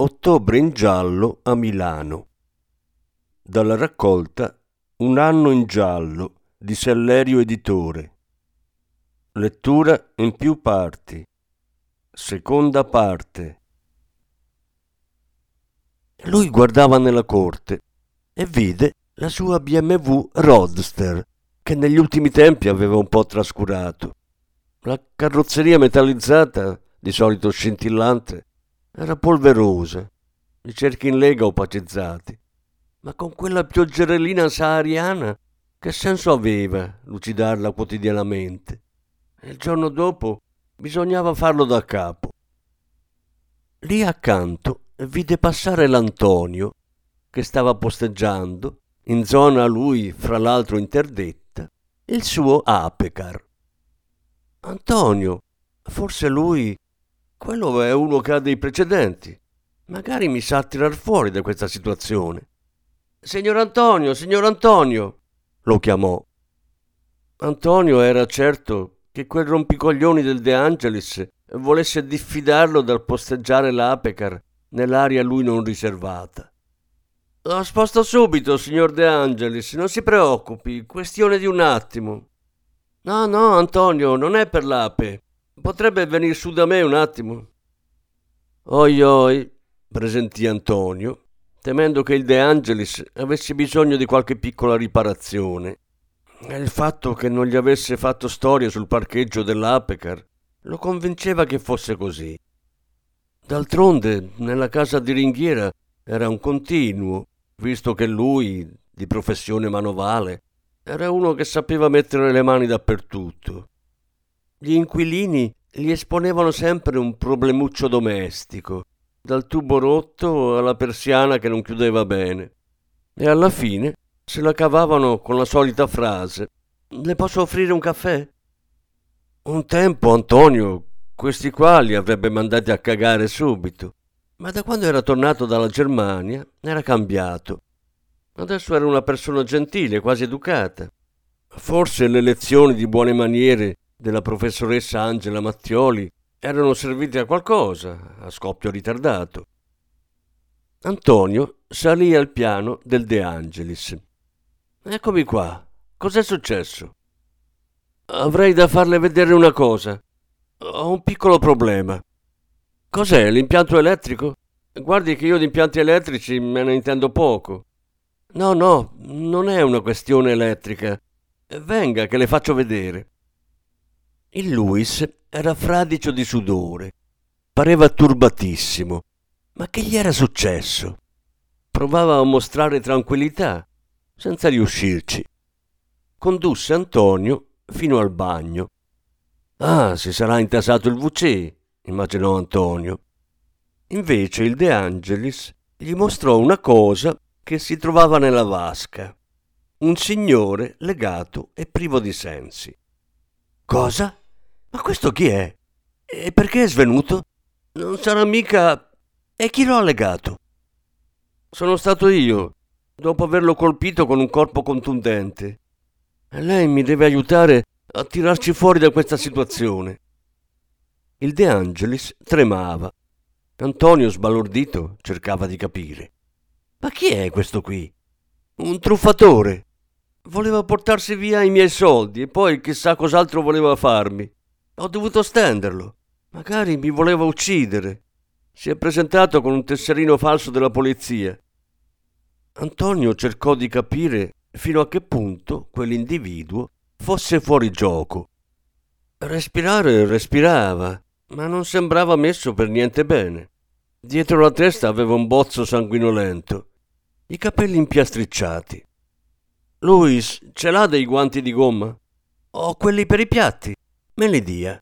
Ottobre in giallo a Milano. Dalla raccolta Un anno in giallo di Sellerio Editore. Lettura in più parti. Seconda parte. Lui guardava nella corte e vide la sua BMW Roadster, che negli ultimi tempi aveva un po' trascurato. La carrozzeria metallizzata, di solito scintillante, era polverosa, i cerchi in lega opacizzati. Ma con quella pioggerellina sahariana che senso aveva lucidarla quotidianamente? E il giorno dopo bisognava farlo da capo. Lì accanto vide passare l'Antonio, che stava posteggiando, in zona lui fra l'altro interdetta, il suo Apecar. Antonio, forse lui quello è uno che ha dei precedenti. Magari mi sa tirar fuori da questa situazione. Signor Antonio, signor Antonio, lo chiamò. Antonio era certo che quel rompicoglioni del De Angelis volesse diffidarlo dal posteggiare l'Apecar nell'area a lui non riservata. Lo sposto subito, signor De Angelis, non si preoccupi, questione di un attimo. No, no, Antonio, non è per l'ape. Potrebbe venire su da me un attimo? Oi oi, presentì Antonio, temendo che il De Angelis avesse bisogno di qualche piccola riparazione. E il fatto che non gli avesse fatto storia sul parcheggio dell'Apecar lo convinceva che fosse così. D'altronde, nella casa di ringhiera era un continuo, visto che lui, di professione manovale, era uno che sapeva mettere le mani dappertutto. Gli inquilini gli esponevano sempre un problemuccio domestico, dal tubo rotto alla persiana che non chiudeva bene. E alla fine se la cavavano con la solita frase: Le posso offrire un caffè? Un tempo Antonio questi qua li avrebbe mandati a cagare subito, ma da quando era tornato dalla Germania era cambiato. Adesso era una persona gentile, quasi educata. Forse le lezioni di buone maniere della professoressa Angela Mattioli erano serviti a qualcosa, a scoppio ritardato. Antonio salì al piano del De Angelis. Eccomi qua. Cos'è successo? Avrei da farle vedere una cosa. Ho un piccolo problema. Cos'è, l'impianto elettrico? Guardi che io di impianti elettrici me ne intendo poco. No, no, non è una questione elettrica. Venga, che le faccio vedere. Il Luis era fradicio di sudore, pareva turbatissimo. Ma che gli era successo? Provava a mostrare tranquillità, senza riuscirci. Condusse Antonio fino al bagno. Ah, si sarà intasato il WC, immaginò Antonio. Invece il De Angelis gli mostrò una cosa che si trovava nella vasca. Un signore legato e privo di sensi. Cosa? Ma questo chi è? E perché è svenuto? Non sarà mica... E chi lo ha legato? Sono stato io, dopo averlo colpito con un corpo contundente. E lei mi deve aiutare a tirarci fuori da questa situazione. Il De Angelis tremava. Antonio, sbalordito, cercava di capire. Ma chi è questo qui? Un truffatore. Voleva portarsi via i miei soldi e poi chissà cos'altro voleva farmi. Ho dovuto stenderlo. Magari mi voleva uccidere. Si è presentato con un tesserino falso della polizia. Antonio cercò di capire fino a che punto quell'individuo fosse fuori gioco. Respirare respirava, ma non sembrava messo per niente bene. Dietro la testa aveva un bozzo sanguinolento, i capelli impiastricciati. Luis, ce l'ha dei guanti di gomma? Ho quelli per i piatti. Me li dia.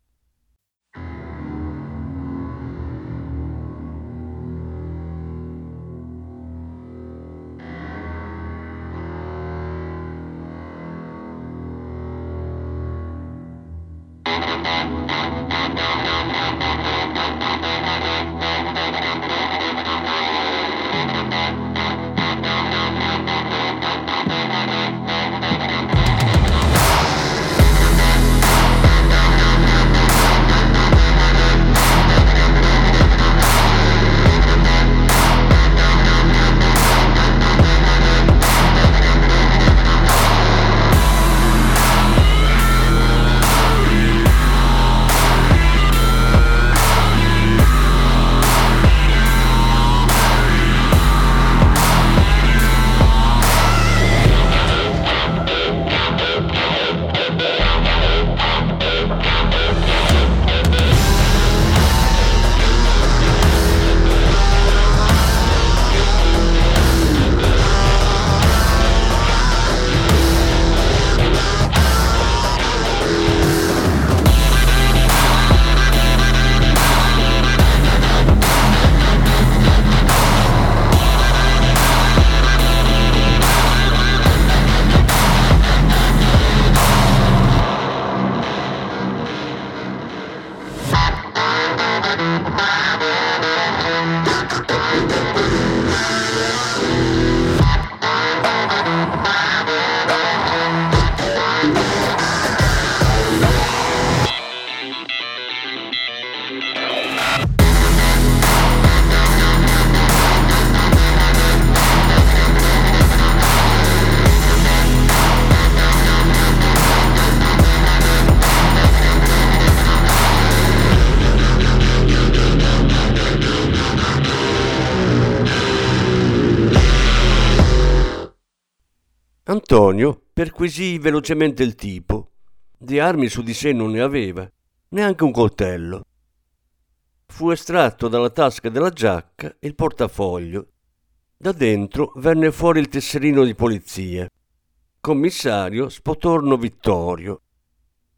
Antonio perquisì velocemente il tipo. Di armi su di sé non ne aveva, neanche un coltello. Fu estratto dalla tasca della giacca il portafoglio. Da dentro venne fuori il tesserino di polizia. Commissario Spotorno Vittorio.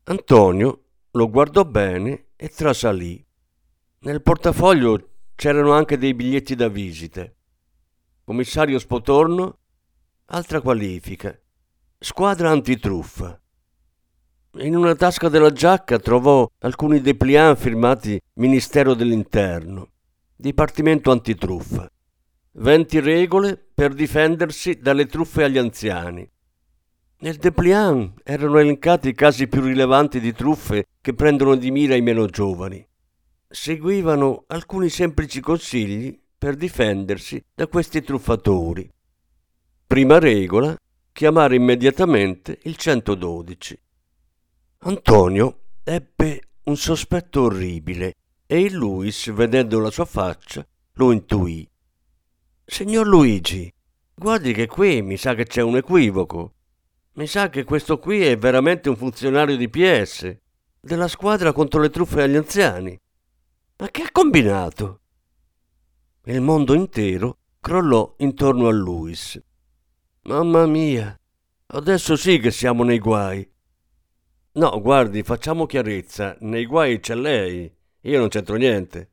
Antonio lo guardò bene e trasalì. Nel portafoglio c'erano anche dei biglietti da visita. Commissario Spotorno Altra qualifica. Squadra antitruffa. In una tasca della giacca trovò alcuni dépliant firmati Ministero dell'Interno, Dipartimento antitruffa. 20 regole per difendersi dalle truffe agli anziani. Nel dépliant erano elencati i casi più rilevanti di truffe che prendono di mira i meno giovani. Seguivano alcuni semplici consigli per difendersi da questi truffatori. Prima regola, chiamare immediatamente il 112. Antonio ebbe un sospetto orribile e il Luis, vedendo la sua faccia, lo intuì. Signor Luigi, guardi che qui mi sa che c'è un equivoco. Mi sa che questo qui è veramente un funzionario di PS, della squadra contro le truffe agli anziani. Ma che ha combinato? Il mondo intero crollò intorno a Luis. Mamma mia, adesso sì che siamo nei guai. No, guardi, facciamo chiarezza, nei guai c'è lei, io non c'entro niente.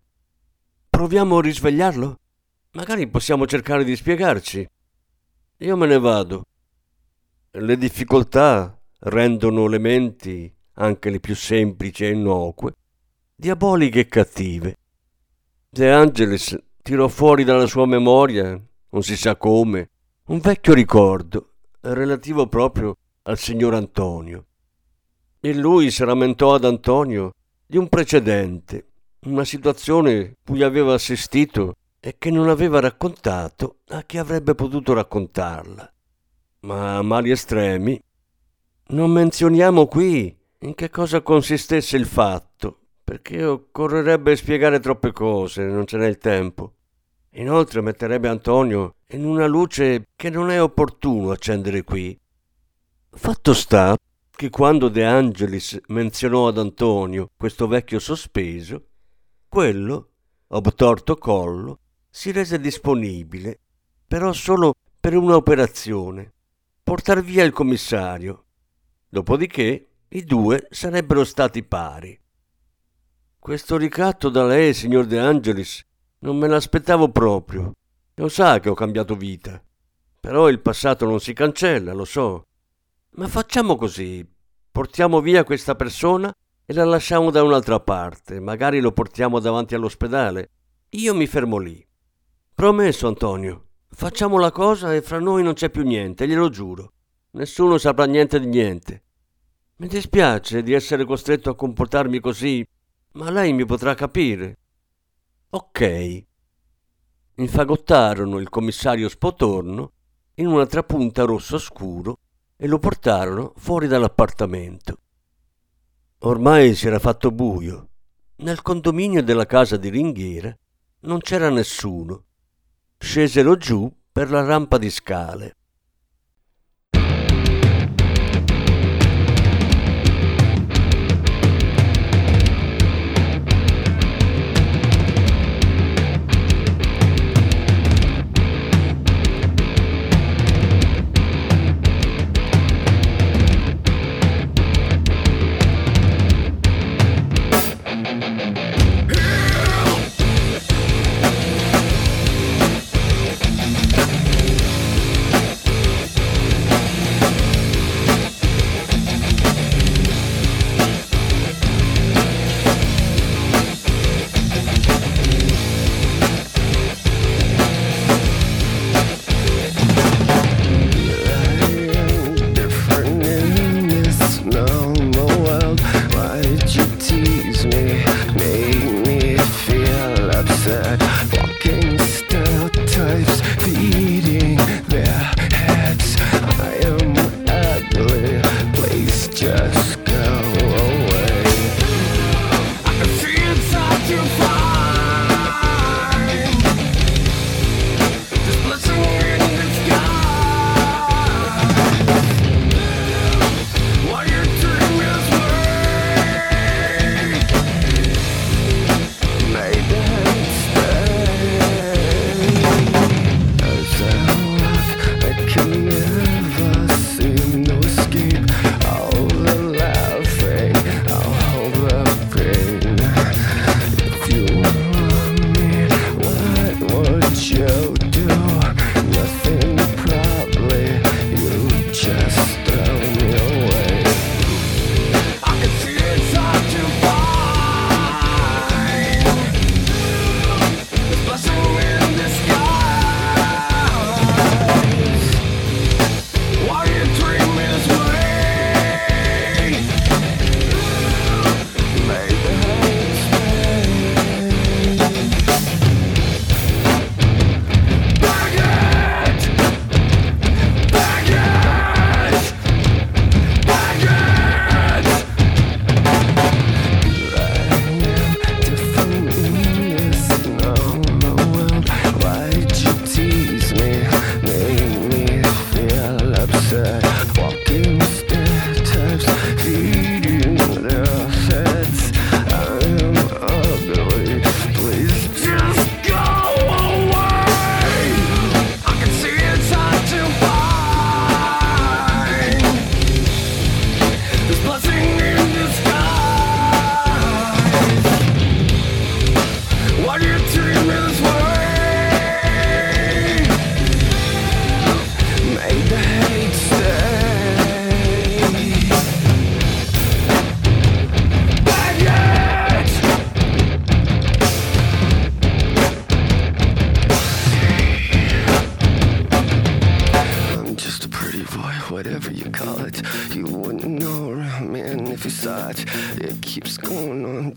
Proviamo a risvegliarlo? Magari possiamo cercare di spiegarci. Io me ne vado. Le difficoltà rendono le menti, anche le più semplici e innocue, diaboliche e cattive. De Angelis tirò fuori dalla sua memoria, non si sa come, un vecchio ricordo relativo proprio al signor Antonio. E lui si rammentò ad Antonio di un precedente, una situazione cui aveva assistito e che non aveva raccontato a chi avrebbe potuto raccontarla. Ma a mali estremi non menzioniamo qui in che cosa consistesse il fatto, perché occorrerebbe spiegare troppe cose, non ce n'è il tempo. Inoltre metterebbe Antonio in una luce che non è opportuno accendere qui. Fatto sta che quando De Angelis menzionò ad Antonio questo vecchio sospeso, quello, obtorto collo, si rese disponibile, però solo per una operazione, portar via il commissario. Dopodiché i due sarebbero stati pari. Questo ricatto da lei, signor De Angelis, non me l'aspettavo proprio. Lo sa che ho cambiato vita. Però il passato non si cancella, lo so. Ma facciamo così. Portiamo via questa persona e la lasciamo da un'altra parte, magari lo portiamo davanti all'ospedale. Io mi fermo lì. Promesso, Antonio. Facciamo la cosa e fra noi non c'è più niente, glielo giuro. Nessuno saprà niente di niente. Mi dispiace di essere costretto a comportarmi così, ma lei mi potrà capire. Ok. Infagottarono il commissario Spotorno in una trapunta rosso scuro e lo portarono fuori dall'appartamento. Ormai si era fatto buio. Nel condominio della casa di Ringhiera non c'era nessuno. Scesero giù per la rampa di scale.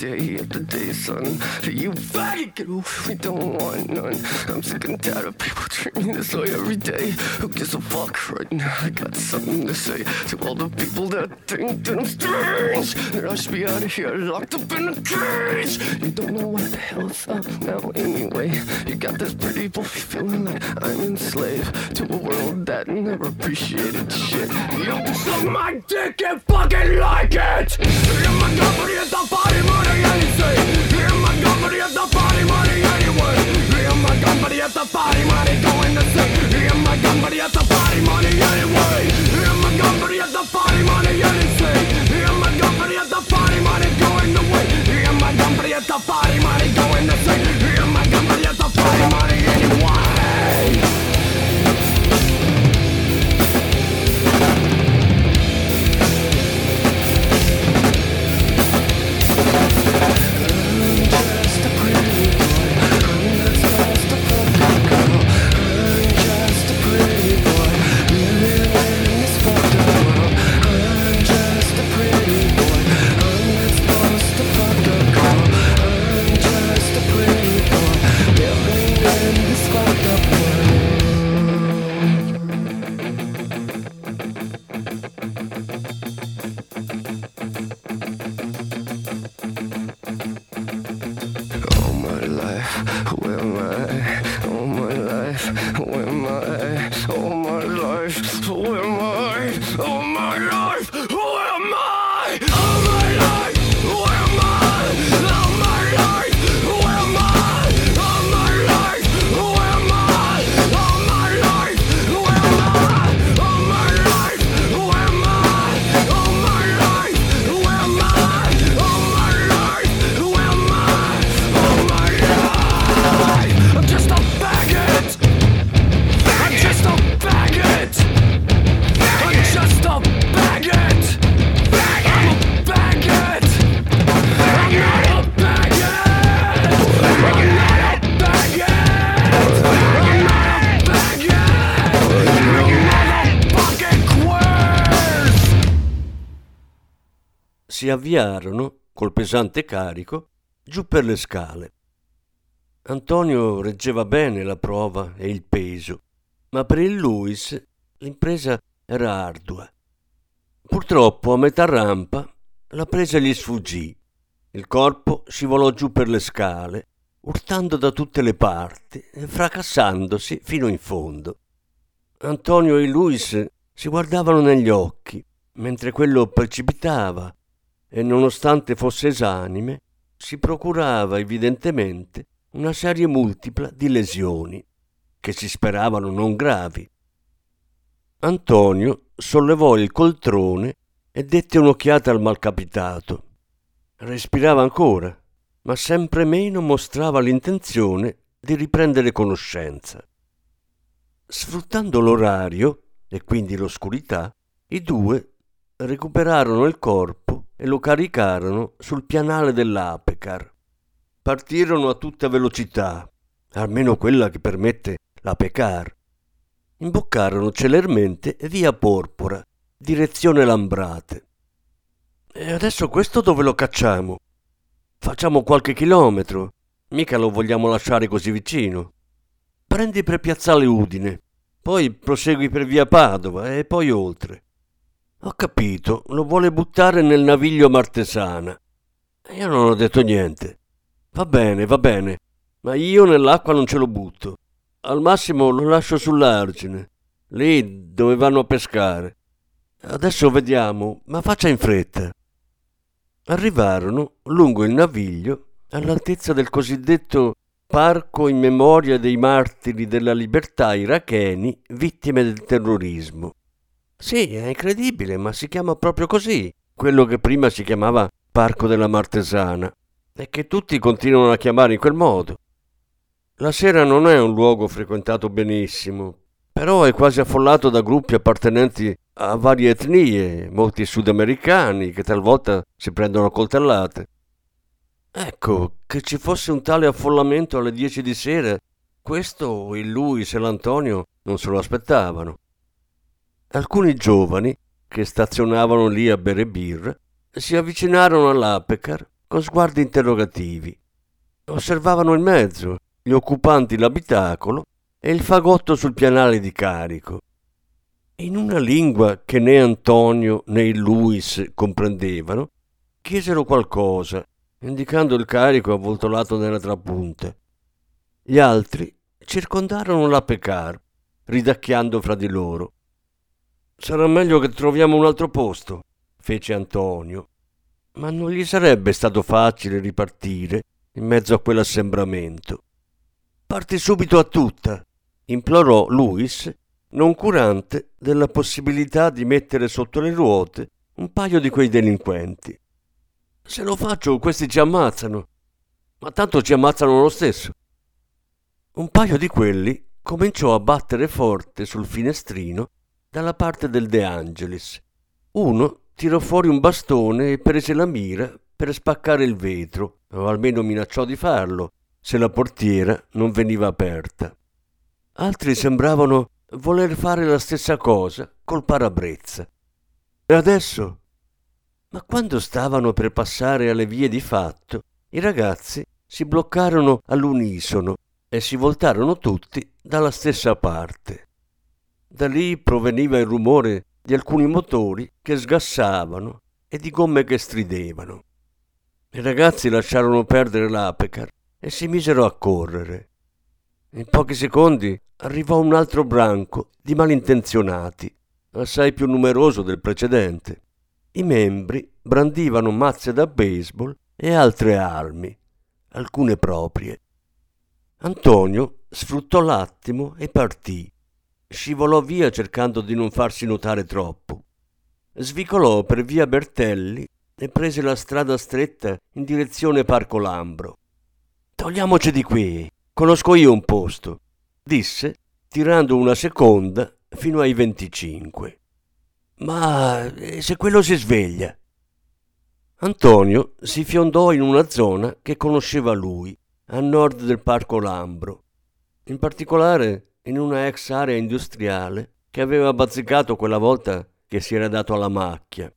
day after day, son. You fucking get off. We don't want none. I'm sick and tired of people treating me this way every day. Who gives a fuck right now? I got something to say to all the people that think them strange. That I should be out of here, locked up in a cage. You don't know what the hell's up now, anyway. You got this pretty boy feeling like I'm enslaved to a world that never appreciated shit. You suck my dick and fucking like it. You're my company at the body, money at the party money, going to say, gun, the party money anyway. Avviarono, col pesante carico, giù per le scale. Antonio reggeva bene la prova e il peso, ma per il Luis l'impresa era ardua. Purtroppo a metà rampa la presa gli sfuggì. Il corpo scivolò giù per le scale, urtando da tutte le parti e fracassandosi fino in fondo. Antonio e Luis si guardavano negli occhi, mentre quello precipitava e, nonostante fosse esanime, si procurava evidentemente una serie multipla di lesioni, che si speravano non gravi. Antonio sollevò il coltrone e dette un'occhiata al malcapitato. Respirava ancora, ma sempre meno mostrava l'intenzione di riprendere conoscenza. Sfruttando l'orario e quindi l'oscurità, i due recuperarono il corpo e lo caricarono sul pianale dell'Apecar. Partirono a tutta velocità, almeno quella che permette l'Apecar. Imboccarono celermente via Porpora, direzione Lambrate. E adesso questo dove lo cacciamo? Facciamo qualche chilometro, mica lo vogliamo lasciare così vicino. Prendi per Piazzale Udine, poi prosegui per via Padova e poi oltre. Ho capito, lo vuole buttare nel naviglio Martesana. Io non ho detto niente. Va bene, va bene, ma io nell'acqua non ce lo butto. Al massimo lo lascio sull'argine, lì dove vanno a pescare. Adesso vediamo, ma faccia in fretta. Arrivarono lungo il naviglio all'altezza del cosiddetto Parco in memoria dei martiri della libertà iracheni vittime del terrorismo. Sì, è incredibile, ma si chiama proprio così, quello che prima si chiamava Parco della Martesana, e che tutti continuano a chiamare in quel modo. La sera non è un luogo frequentato benissimo, però è quasi affollato da gruppi appartenenti a varie etnie, molti sudamericani che talvolta si prendono coltellate. Ecco, che ci fosse un tale affollamento alle dieci di sera, questo il Luis e l'Antonio non se lo aspettavano. Alcuni giovani, che stazionavano lì a bere birra, si avvicinarono all'Apecar con sguardi interrogativi. Osservavano il mezzo, gli occupanti l'abitacolo e il fagotto sul pianale di carico. In una lingua che né Antonio né il Luis comprendevano, chiesero qualcosa, indicando il carico avvoltolato nella trapunta. Gli altri circondarono l'Apecar, ridacchiando fra di loro. Sarà meglio che troviamo un altro posto, fece Antonio. Ma non gli sarebbe stato facile ripartire in mezzo a quell'assembramento. Parti subito a tutta, implorò Luis, noncurante della possibilità di mettere sotto le ruote un paio di quei delinquenti. Se lo faccio, questi ci ammazzano, ma tanto ci ammazzano lo stesso. Un paio di quelli cominciò a battere forte sul finestrino dalla parte del De Angelis. Uno tirò fuori un bastone e prese la mira per spaccare il vetro, o almeno minacciò di farlo, se la portiera non veniva aperta. Altri sembravano voler fare la stessa cosa col parabrezza. E adesso? Ma quando stavano per passare alle vie di fatto, i ragazzi si bloccarono all'unisono e si voltarono tutti dalla stessa parte. Da lì proveniva il rumore di alcuni motori che sgassavano e di gomme che stridevano. I ragazzi lasciarono perdere l'Apecar e si misero a correre. In pochi secondi arrivò un altro branco di malintenzionati, assai più numeroso del precedente. I membri brandivano mazze da baseball e altre armi, alcune proprie. Antonio sfruttò l'attimo e partì scivolò via cercando di non farsi notare troppo. Svicolò per via Bertelli e prese la strada stretta in direzione Parco Lambro. Togliamoci di qui, conosco io un posto, disse, tirando una seconda fino ai 25. Ma se quello si sveglia? Antonio si fiondò in una zona che conosceva lui, a nord del Parco Lambro. In particolare in una ex area industriale che aveva bazzicato quella volta che si era dato alla macchia.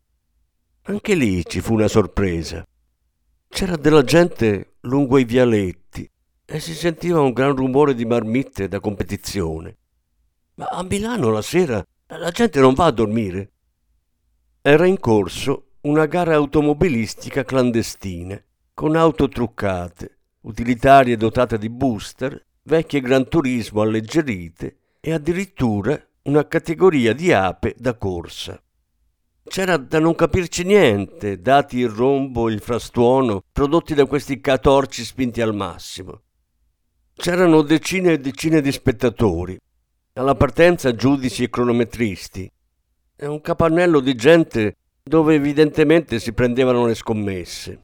Anche lì ci fu una sorpresa. C'era della gente lungo i vialetti e si sentiva un gran rumore di marmitte da competizione. Ma a Milano la sera la gente non va a dormire. Era in corso una gara automobilistica clandestina, con auto truccate, utilitarie dotate di booster, vecchie Gran Turismo alleggerite e addirittura una categoria di ape da corsa. C'era da non capirci niente, dati il rombo, il frastuono, prodotti da questi catorci spinti al massimo. C'erano decine e decine di spettatori, alla partenza giudici e cronometristi, e un capannello di gente dove evidentemente si prendevano le scommesse.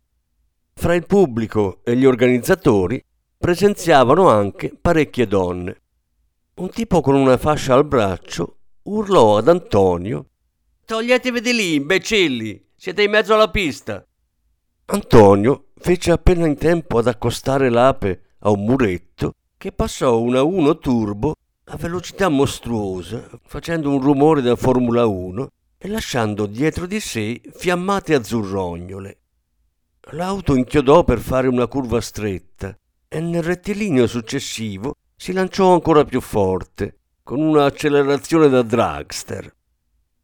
Fra il pubblico e gli organizzatori presenziavano anche parecchie donne. Un tipo con una fascia al braccio urlò ad Antonio Toglietevi di lì, imbecilli! Siete in mezzo alla pista! Antonio fece appena in tempo ad accostare l'ape a un muretto che passò una 1 turbo a velocità mostruosa, facendo un rumore da Formula 1 e lasciando dietro di sé fiammate azzurrognole. L'auto inchiodò per fare una curva stretta e nel rettilineo successivo si lanciò ancora più forte, con un'accelerazione da dragster.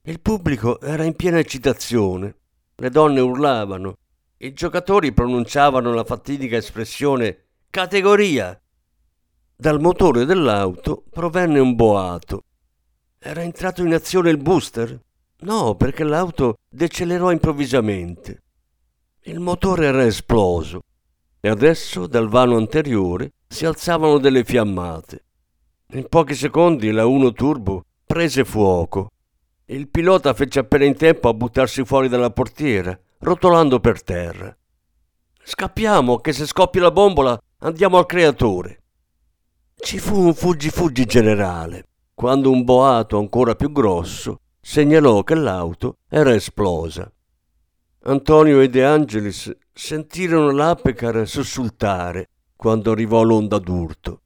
Il pubblico era in piena eccitazione, le donne urlavano, i giocatori pronunciavano la fatidica espressione categoria. Dal motore dell'auto provenne un boato. Era entrato in azione il booster? No, perché l'auto decelerò improvvisamente. Il motore era esploso e adesso dal vano anteriore si alzavano delle fiammate. In pochi secondi la 1 Turbo prese fuoco. Il pilota fece appena in tempo a buttarsi fuori dalla portiera, rotolando per terra. Scappiamo, che se scoppia la bombola andiamo al creatore. Ci fu un fuggi-fuggi generale, quando un boato ancora più grosso segnalò che l'auto era esplosa. Antonio e De Angelis sentirono l'Apecar sussultare quando arrivò l'onda d'urto.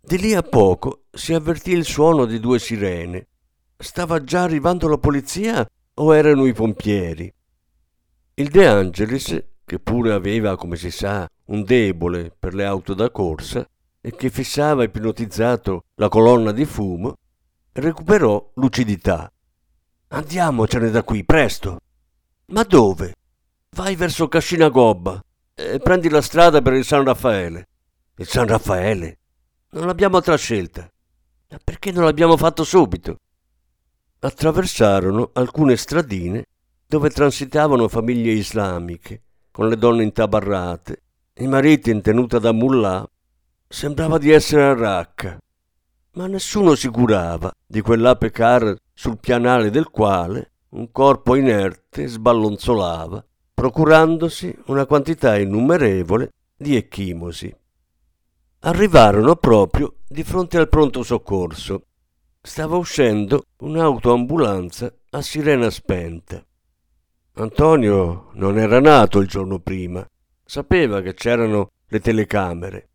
Di lì a poco si avvertì il suono di due sirene. Stava già arrivando la polizia o erano i pompieri? Il De Angelis, che pure aveva, come si sa, un debole per le auto da corsa e che fissava ipnotizzato la colonna di fumo, recuperò lucidità. Andiamocene da qui, presto. Ma dove? Vai verso Cascina Gobba e prendi la strada per il San Raffaele. Il San Raffaele? Non abbiamo altra scelta. Ma perché non l'abbiamo fatto subito? Attraversarono alcune stradine dove transitavano famiglie islamiche, con le donne intabarrate, i mariti in tenuta da mullah. Sembrava di essere a Raqqa ma nessuno si curava di quell'ape car sul pianale del quale un corpo inerte sballonzolava, procurandosi una quantità innumerevole di ecchimosi. Arrivarono proprio di fronte al pronto soccorso. Stava uscendo un'autoambulanza a sirena spenta. Antonio non era nato il giorno prima, sapeva che c'erano le telecamere.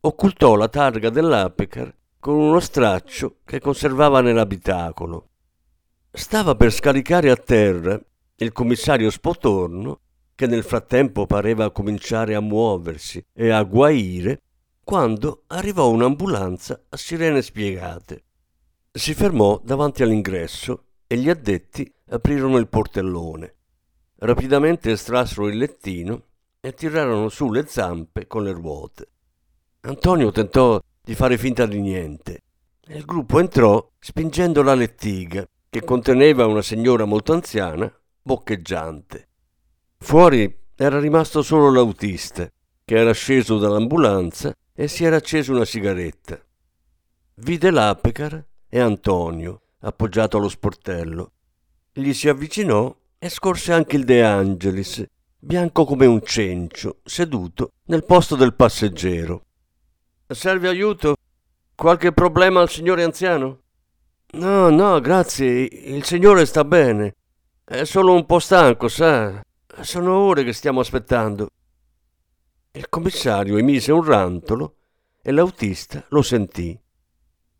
Occultò la targa dell'Apecar con uno straccio che conservava nell'abitacolo. Stava per scaricare a terra il commissario Spotorno, che nel frattempo pareva cominciare a muoversi e a guaire, quando arrivò un'ambulanza a sirene spiegate. Si fermò davanti all'ingresso e gli addetti aprirono il portellone. Rapidamente estrassero il lettino e tirarono su le zampe con le ruote. Antonio tentò di fare finta di niente. Il gruppo entrò spingendo la lettiga, che conteneva una signora molto anziana, boccheggiante. Fuori era rimasto solo l'autista, che era sceso dall'ambulanza e si era acceso una sigaretta. Vide l'Apecar e Antonio, appoggiato allo sportello. Gli si avvicinò e scorse anche il De Angelis, bianco come un cencio, seduto nel posto del passeggero. Serve aiuto? Qualche problema al signore anziano? No, no, grazie. Il signore sta bene. È solo un po' stanco, sa. Sono ore che stiamo aspettando. Il commissario emise un rantolo e l'autista lo sentì.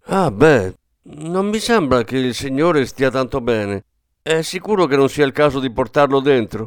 Ah, beh, non mi sembra che il signore stia tanto bene. È sicuro che non sia il caso di portarlo dentro?